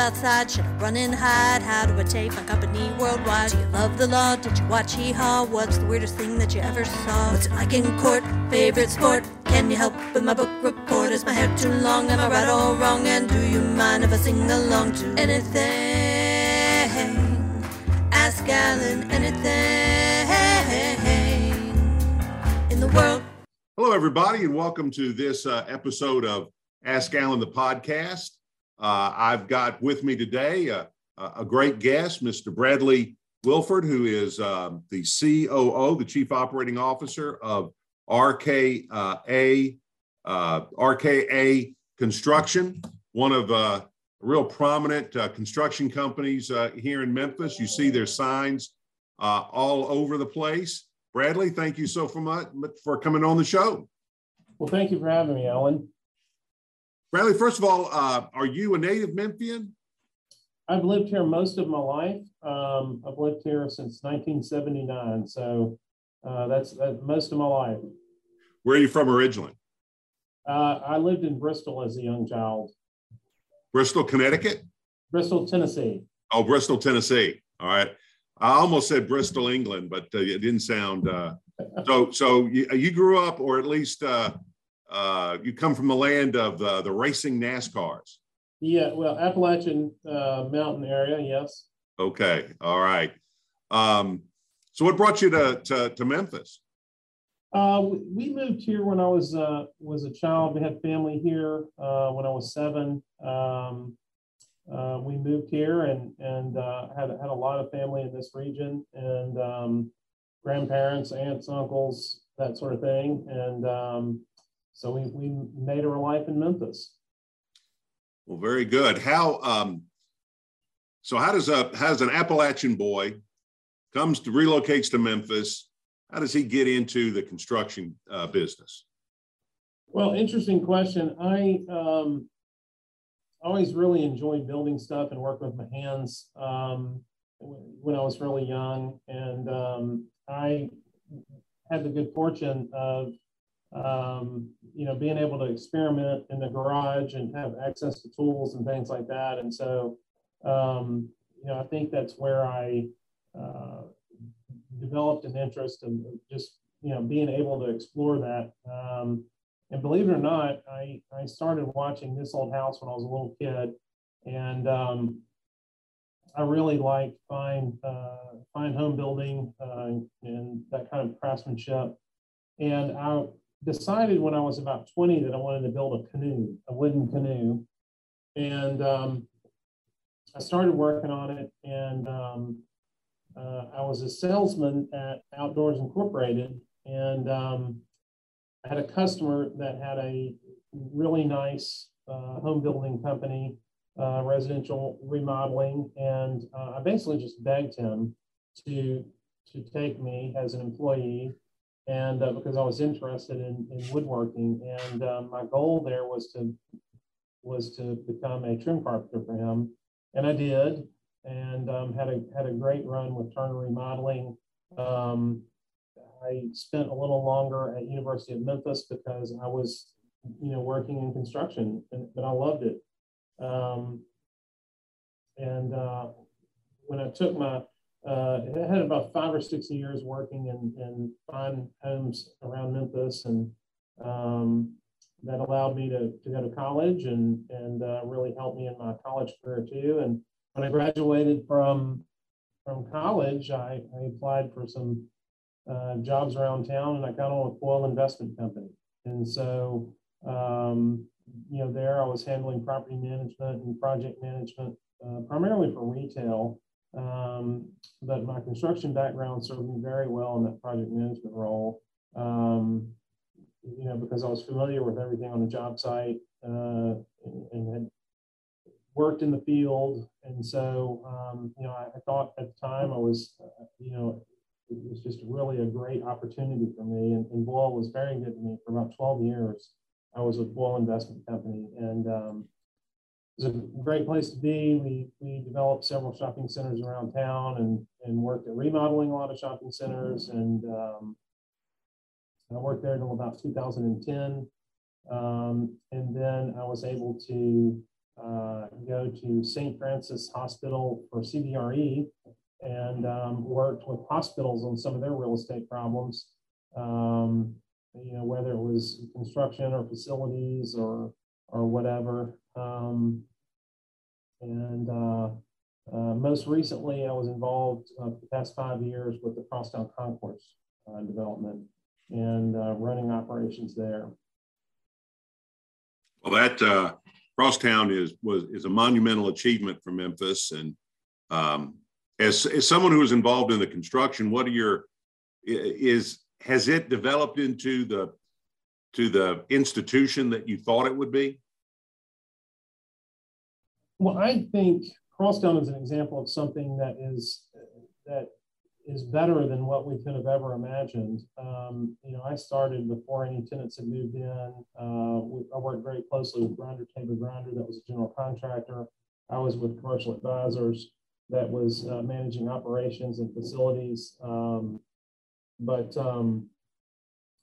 outside? Should I run and hide? How do I take my company worldwide? Do you love the law? Did you watch Hee Haw? What's the weirdest thing that you ever saw? What's it like in court? Favorite sport? Can you help with my book report? Is my hair too long? Am I right or wrong? And do you mind if I sing along to anything? Ask Alan anything in the world. Hello, everybody, and welcome to this uh, episode of Ask Alan the podcast. Uh, I've got with me today uh, a great guest, Mr. Bradley Wilford, who is um, the COO, the Chief Operating Officer of RKA uh, RKA Construction, one of uh, real prominent uh, construction companies here in Memphis. You see their signs all over the place. Bradley, thank you so much for coming on the show. Well, thank you for having me, Alan. Bradley, first of all, uh, are you a native Memphian? I've lived here most of my life. Um, I've lived here since 1979, so uh, that's, that's most of my life. Where are you from originally? Uh, I lived in Bristol as a young child. Bristol, Connecticut? Bristol, Tennessee. Oh, Bristol, Tennessee. All right. I almost said Bristol, England, but uh, it didn't sound. Uh, so, so you, you, grew up, or at least uh, uh, you come from the land of the, the racing NASCARs. Yeah, well, Appalachian uh, Mountain area, yes. Okay, all right. Um, so, what brought you to to, to Memphis? Uh, we moved here when I was uh, was a child. We had family here uh, when I was seven. Um, uh, we moved here and and uh, had had a lot of family in this region and um, grandparents, aunts, uncles, that sort of thing. And um, so we we made our life in Memphis. Well, very good. How um, so? How does a has an Appalachian boy comes to relocates to Memphis? How does he get into the construction uh, business? Well, interesting question. I um, always really enjoyed building stuff and working with my hands um, when I was really young. And um, I had the good fortune of, um, you know, being able to experiment in the garage and have access to tools and things like that. And so, um, you know, I think that's where I uh, developed an interest in just you know being able to explore that. Um, and believe it or not, I I started watching This Old House when I was a little kid, and um, I really liked fine uh, fine home building uh, and that kind of craftsmanship. And I decided when I was about 20 that I wanted to build a canoe, a wooden canoe. And um, I started working on it. And um, uh, I was a salesman at Outdoors Incorporated, and um, I had a customer that had a really nice uh, home building company, uh, residential remodeling, and uh, I basically just begged him to to take me as an employee, and uh, because I was interested in, in woodworking, and um, my goal there was to was to become a trim carpenter for him, and I did and um, had a had a great run with Turner Remodeling. Um, I spent a little longer at University of Memphis because I was, you know, working in construction, and, but I loved it. Um, and uh, when I took my, uh, I had about five or six years working in, in fine homes around Memphis, and um, that allowed me to, to go to college and, and uh, really helped me in my college career too. And when I graduated from from college, I, I applied for some uh, jobs around town, and I got on with Boyle Investment Company. And so, um, you know, there I was handling property management and project management, uh, primarily for retail. Um, but my construction background served me very well in that project management role. Um, you know, because I was familiar with everything on the job site uh, and, and had worked in the field. And so, um, you know, I, I, thought at the time I was, uh, you know, it was just really a great opportunity for me. And, and Boyle was very good to me for about 12 years. I was with Boyle Investment Company and um, it was a great place to be. We, we developed several shopping centers around town and, and worked at remodeling a lot of shopping centers. And um, I worked there until about 2010. Um, and then I was able to uh, go to St. Francis Hospital for CBRE and um, worked with hospitals on some of their real estate problems. Um, you know, whether it was construction or facilities or or whatever. Um, and uh, uh, most recently, I was involved uh, the past five years with the Crosstown Concourse development and running operations there. Well, that Crosstown is was is a monumental achievement for Memphis, and um, as as someone who is involved in the construction, what are your is has it developed into the to the institution that you thought it would be? Well, I think Crosstown is an example of something that is that is better than what we could have ever imagined. Um, you know, I started before any tenants had moved in. Uh, we, I worked very closely with Grinder Taber Grinder, that was a general contractor. I was with Commercial Advisors, that was uh, managing operations and facilities. Um, but um,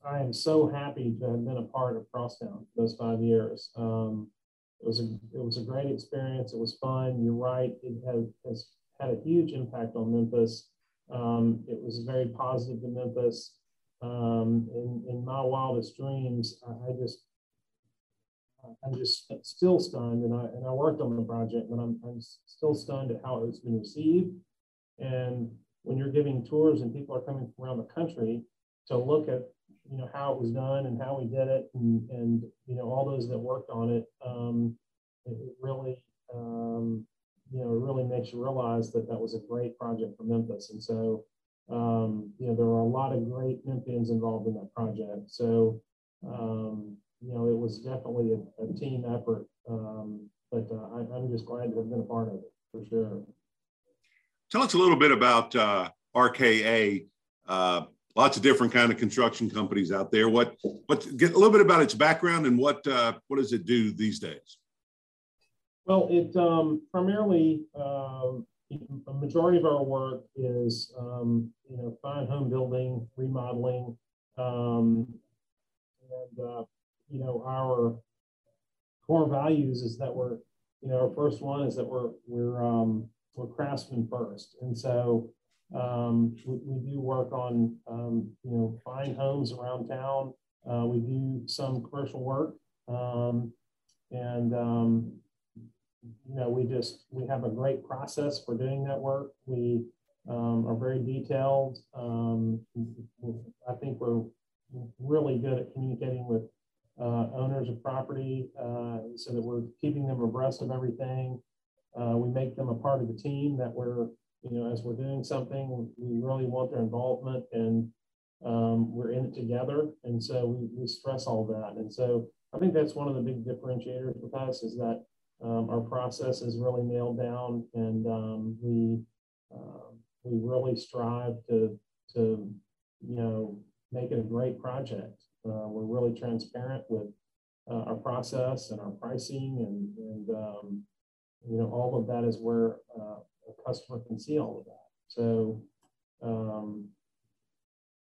I am so happy to have been a part of Crosstown those five years. Um, it was a it was a great experience. It was fun. You're right. It has, has had a huge impact on Memphis. Um, it was very positive to Memphis. Um, in, in my wildest dreams, I, I, just I'm just still stunned, and I and I worked on the project, but I'm I'm still stunned at how it's been received. And when you're giving tours and people are coming from around the country to look at you know how it was done and how we did it and and you know all those that worked on it um, it really um, you know really makes you realize that that was a great project for Memphis and so um, you know there were a lot of great Memphians involved in that project so um, you know it was definitely a, a team effort um, but uh, I, am just glad to have been a part of it for sure. Tell us a little bit about uh, RKA. Uh, lots of different kind of construction companies out there. What what get a little bit about its background and what uh, what does it do these days? Well, it um, primarily um, a majority of our work is um, you know fine home building, remodeling, um, and uh, you know our core values is that we're you know our first one is that we're we're um, we're craftsmen first, and so um, we, we, do work on, um, you know, fine homes around town. Uh, we do some commercial work. Um, and, um, you know, we just, we have a great process for doing that work. We um, are very detailed. Um, I think we're really good at communicating with uh, owners of property uh, so that we're keeping them abreast of everything. Uh, we make them a part of the team that we're you know, as we're doing something, we really want their involvement and um, we're in it together. And so we, we stress all that. And so I think that's one of the big differentiators with us is that um, our process is really nailed down and um, we, uh, we really strive to, to, you know, make it a great project. Uh, we're really transparent with uh, our process and our pricing and, and um, you know, all of that is where uh, a customer can see all of that. So, um,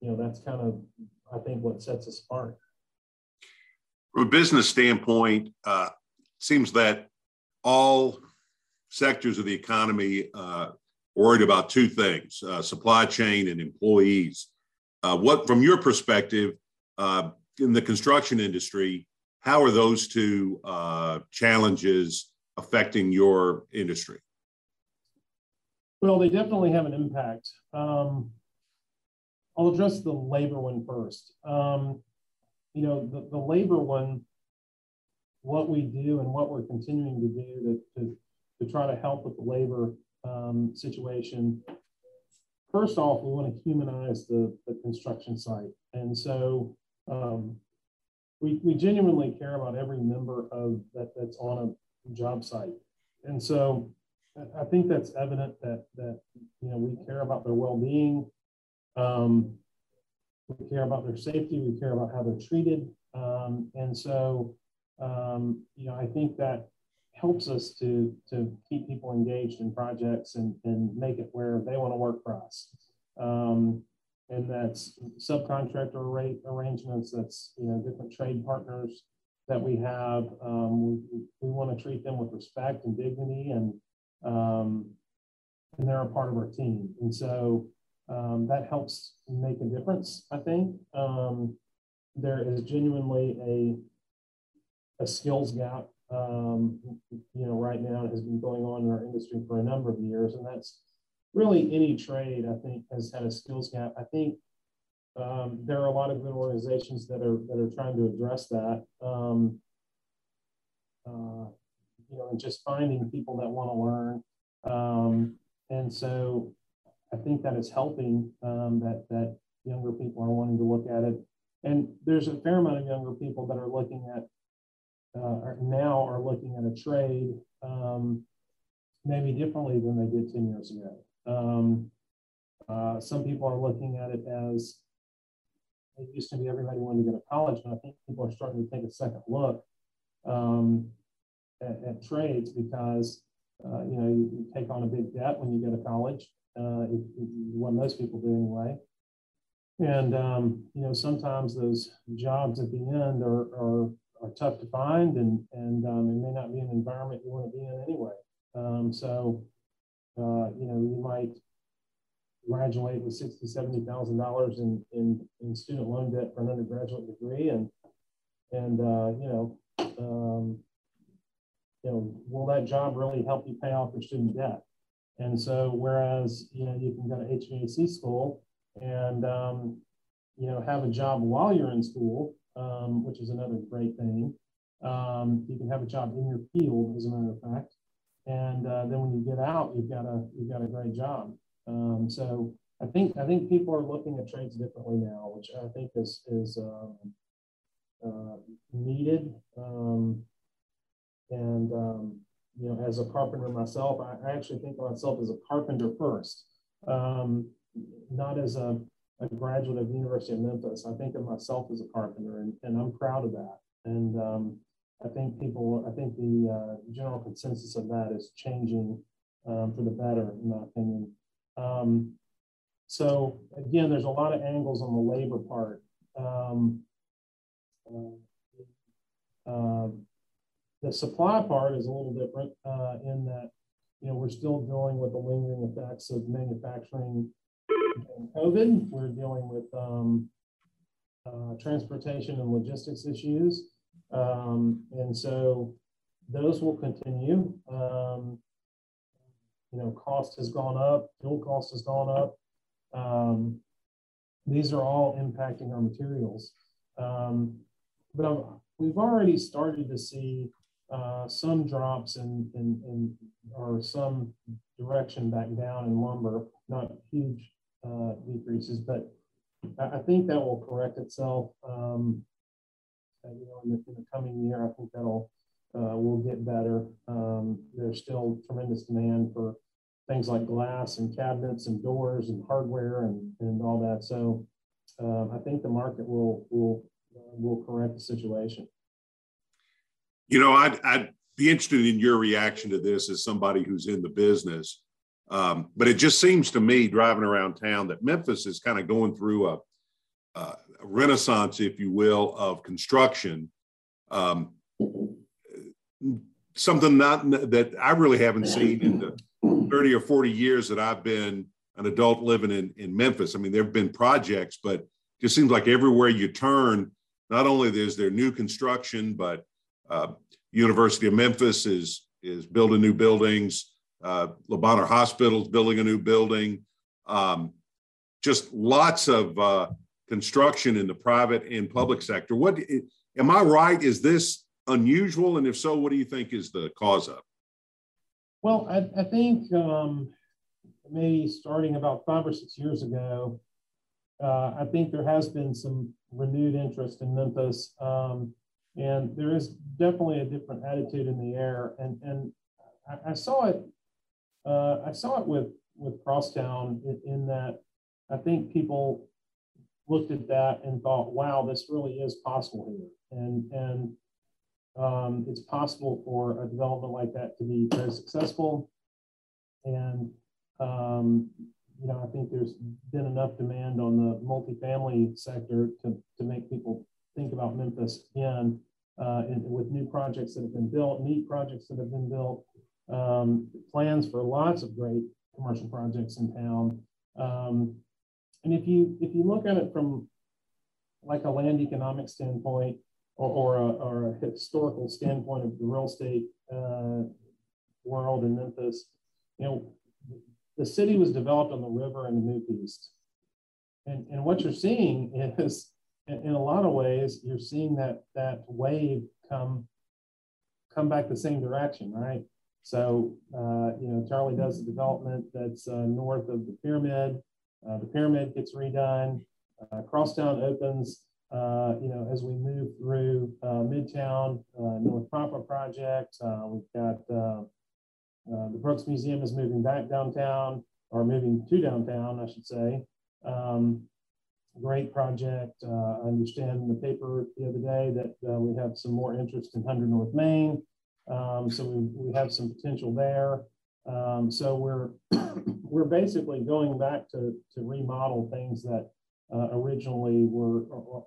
you know, that's kind of, I think, what sets us apart. From a business standpoint, uh, seems that all sectors of the economy uh, worried about two things: uh, supply chain and employees. Uh, what, from your perspective, uh, in the construction industry, how are those two uh, challenges affecting your industry? Well, they definitely have an impact. Um, I'll address the labor one first. Um, you know, the, the labor one, what we do and what we're continuing to do to, to, to try to help with the labor um, situation. First off, we want to humanize the, the construction site. And so um, we, we genuinely care about every member of that that's on a job site. And so I think that's evident that that you know we care about their well-being, um, we care about their safety, we care about how they're treated, um, and so um, you know I think that helps us to to keep people engaged in projects and and make it where they want to work for us. Um, and that's subcontractor rate arrangements. That's you know different trade partners. that we have. Um, we, we want to treat them with respect and dignity, and um, and they're a part of our team. And so um, that helps make a difference. I think um, there is genuinely a a skills gap. Um, you know, right now has been going on in our industry for a number of years, and that's really any trade. I think has had a skills gap. I think um, there are a lot of good organizations that are that are trying to address that. Um, uh, you know, and just finding people that want to learn. Um, and so I think that is helping um, that that younger people are wanting to look at it. And there's a fair amount of younger people that are looking at uh, now are looking at a trade um, maybe differently than they did 10 years ago. Um, uh, some people are looking at it as it used to be everybody wanted to go to college, but I think people are starting to take a second look um, at, at, trades because uh, you know you, you, take on a big debt when you go to college. Uh, what most people do anyway. And um, you know sometimes those jobs at the end are, are, are tough to find, and and um, it may not be an environment you want to be in anyway. Um, so uh, you know you might graduate with sixty, seventy thousand dollars in, in in student loan debt for an undergraduate degree, and and uh, you know, um, you know, will that job really help you pay off your student debt? And so, whereas you know you can go to HVAC school and um, you know have a job while you're in school, um, which is another great thing. Um, you can have a job in your field, as a matter of fact, and uh, then when you get out, you've got a you've got a great job. Um, so I think I think people are looking at trades differently now, which I think is is um, uh, needed. Um, and um, you know, as a carpenter myself, I, I, actually think of myself as a carpenter first, um, not as a, a, graduate of the University of Memphis. I think of myself as a carpenter, and, and I'm proud of that. And um, I think people, I think the uh, general consensus of that is changing um, for the better, in my opinion. Um, so again, there's a lot of angles on the labor part. Um, uh, the supply part is a little different uh, in that you know we're still dealing with the lingering effects of manufacturing COVID. We're dealing with um, uh, transportation and logistics issues, um, and so those will continue. Um, you know, cost has gone up, fuel cost has gone up. Um, these are all impacting our materials. Um, but I'm, we've already started to see uh, some drops in, in, in, or some direction back down in lumber, not huge uh, decreases, but I, think that will correct itself. Um, you know, in the, in the coming year, I think that'll uh, will get better. Um, there's still tremendous demand for things like glass and cabinets and doors and hardware and, and all that. So um, I think the market will will uh, will correct the situation. You know, I'd, I'd be interested in your reaction to this as somebody who's in the business. Um, but it just seems to me, driving around town, that Memphis is kind of going through a, a renaissance, if you will, of construction. Um, something not that I really haven't seen in the 30 or 40 years that I've been an adult living in, in Memphis. I mean, there have been projects, but it just seems like everywhere you turn, not only is there new construction, but University of Memphis is is building new buildings. Uh, Le Bonheur Hospital is building a new building. Um, just lots of uh, construction in the private and public sector. What am I right? Is this unusual? And if so, what do you think is the cause of? Well, I, I think um, maybe starting about five or six years ago, uh, I think there has been some renewed interest in Memphis. Um, and there is definitely a different attitude in the air. And, and I, I saw it, uh, I saw it with, with Crosstown in, in that I think people looked at that and thought, wow, this really is possible here. And, and um, it's possible for a development like that to be very successful. And, um, you know, I think there's been enough demand on the multifamily sector to, to make people think about Memphis again uh, new projects that have been built, neat projects that have been built, um, plans for lots of great commercial projects in town. Um, and if you if you look at it from like a land economic standpoint or, or, a, or a historical standpoint of the real estate uh, world in Memphis, you know, the city was developed on the river and the moved east. And, and what you're seeing is, in, in a lot of ways, you're seeing that that wave come come back the same direction, right? So, uh, you know, Charlie does the development that's uh, north of the pyramid. Uh, the pyramid gets redone. Uh, Crosstown opens, uh, you know, as we move through uh, Midtown, North Pampa project. we've got the Brooks Museum is moving back downtown, or moving to downtown, I should say. Um, great project. I understand in the paper the other day that we have some more interest in 100 North Main. Um, so we, we have some potential there. Um, so we're we're basically going back to, to remodel things that uh, originally were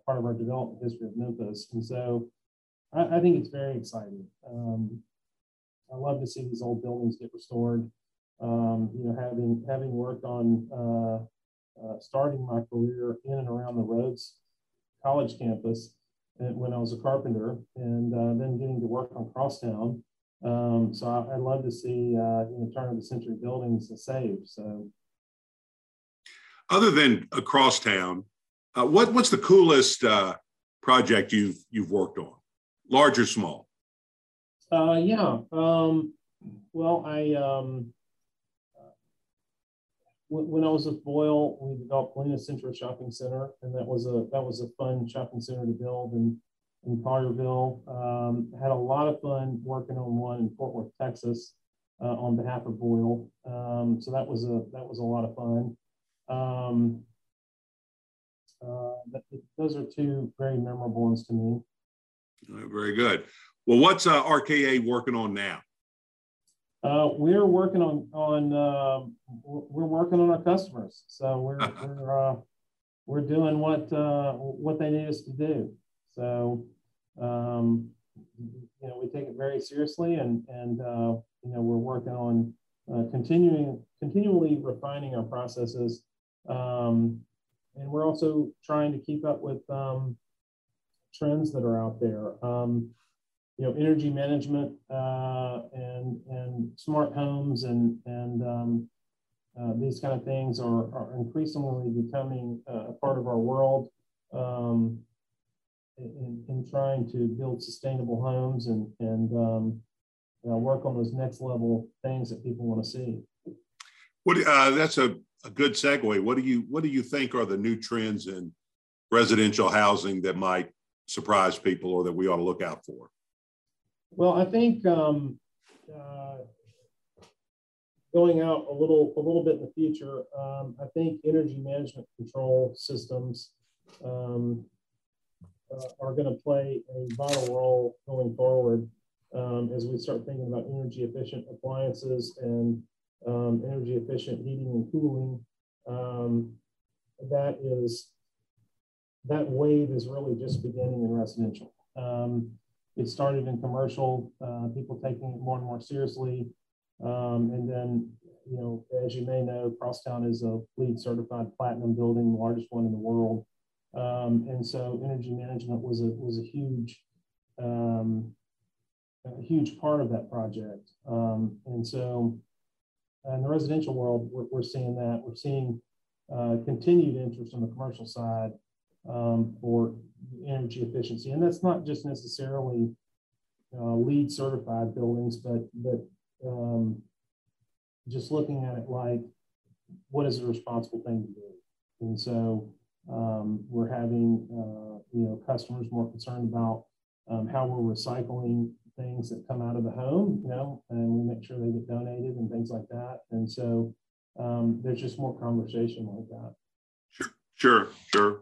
part of our development history of Memphis. And so I, I think it's very exciting. Um, I love to see these old buildings get restored. Um, you know, having having worked on uh, uh, starting my career in and around the Rhodes College campus, when I was a carpenter, and uh, then getting to work on Crosstown. Um, so I, would love to see uh, you know turn of the century buildings saved. So, other than Crosstown, uh, what what's the coolest uh, project you've you've worked on, large or small? Uh, yeah. Um, well, I um, when I was with Boyle, we developed Galena Central Shopping Center, and that was a that was a fun shopping center to build in in Collierville. Um, had a lot of fun working on one in Fort Worth, Texas, uh, on behalf of Boyle. Um, so that was a that was a lot of fun. Um, uh, those are two very memorable ones to me. very good. Well, what's uh, RKA working on now? Uh, we're working on on uh, we're working on our customers. So we're we're uh, we're doing what uh, what they need us to do. So um, you know we take it very seriously, and and uh, you know we're working on uh, continuing continually refining our processes, um, and we're also trying to keep up with um, trends that are out there. You know, energy management uh, and and smart homes and and um, uh, these kind of things are, are increasingly becoming a part of our world um, in, in trying to build sustainable homes and and um, uh, work on those next level things that people want to see. What uh, that's a, a good segue. What do you what do you think are the new trends in residential housing that might surprise people or that we ought to look out for? Well, I think um, uh, going out a little a little bit in the future, um, I think energy management control systems um, uh, are going to play a vital role going forward um, as we start thinking about energy efficient appliances and um, energy efficient heating and cooling. Um, that is that wave is really just beginning in residential. Um, it started in commercial, uh, people taking it more and more seriously. Um, and then, you know, as you may know, Crosstown is a LEED certified platinum building, the largest one in the world. Um, and so energy management was a, was a huge, um, a huge part of that project. Um, and so in the residential world, we're, we're seeing that. We're seeing uh, continued interest on the commercial side um, for energy efficiency. And that's not just necessarily uh, LEED certified buildings, but, but um, just looking at it like, what is a responsible thing to do? And so um, we're having, uh, you know, customers more concerned about um, how we're recycling things that come out of the home, you know, and we make sure they get donated and things like that. And so um, there's just more conversation like that. Sure, sure, sure.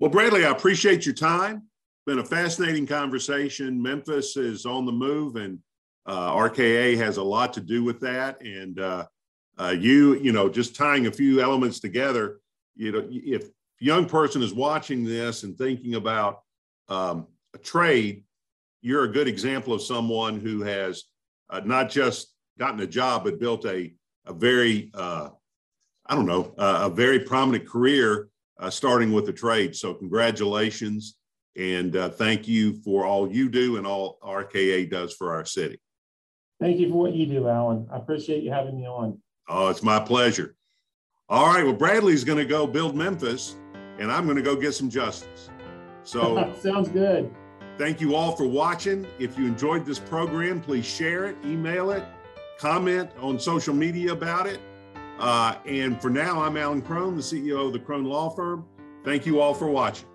Well, Bradley, I appreciate your time. Been a fascinating conversation. Memphis is on the move, and uh, RKA has a lot to do with that. And uh, uh, you, you know, just tying a few elements together. You know, if young person is watching this and thinking about um, a trade, you're a good example of someone who has uh, not just gotten a job, but built a, a very, uh, I don't know, uh, a very prominent career uh, starting with the trade. So, congratulations. And uh, thank you for all you do and all RKA does for our city. Thank you for what you do, Alan. I appreciate you having me on. Oh, it's my pleasure. All right. Well, Bradley's going to go build Memphis, and I'm going to go get some justice. So, sounds good. Thank you all for watching. If you enjoyed this program, please share it, email it, comment on social media about it. Uh, and for now, I'm Alan Crone, the CEO of the Crone Law Firm. Thank you all for watching.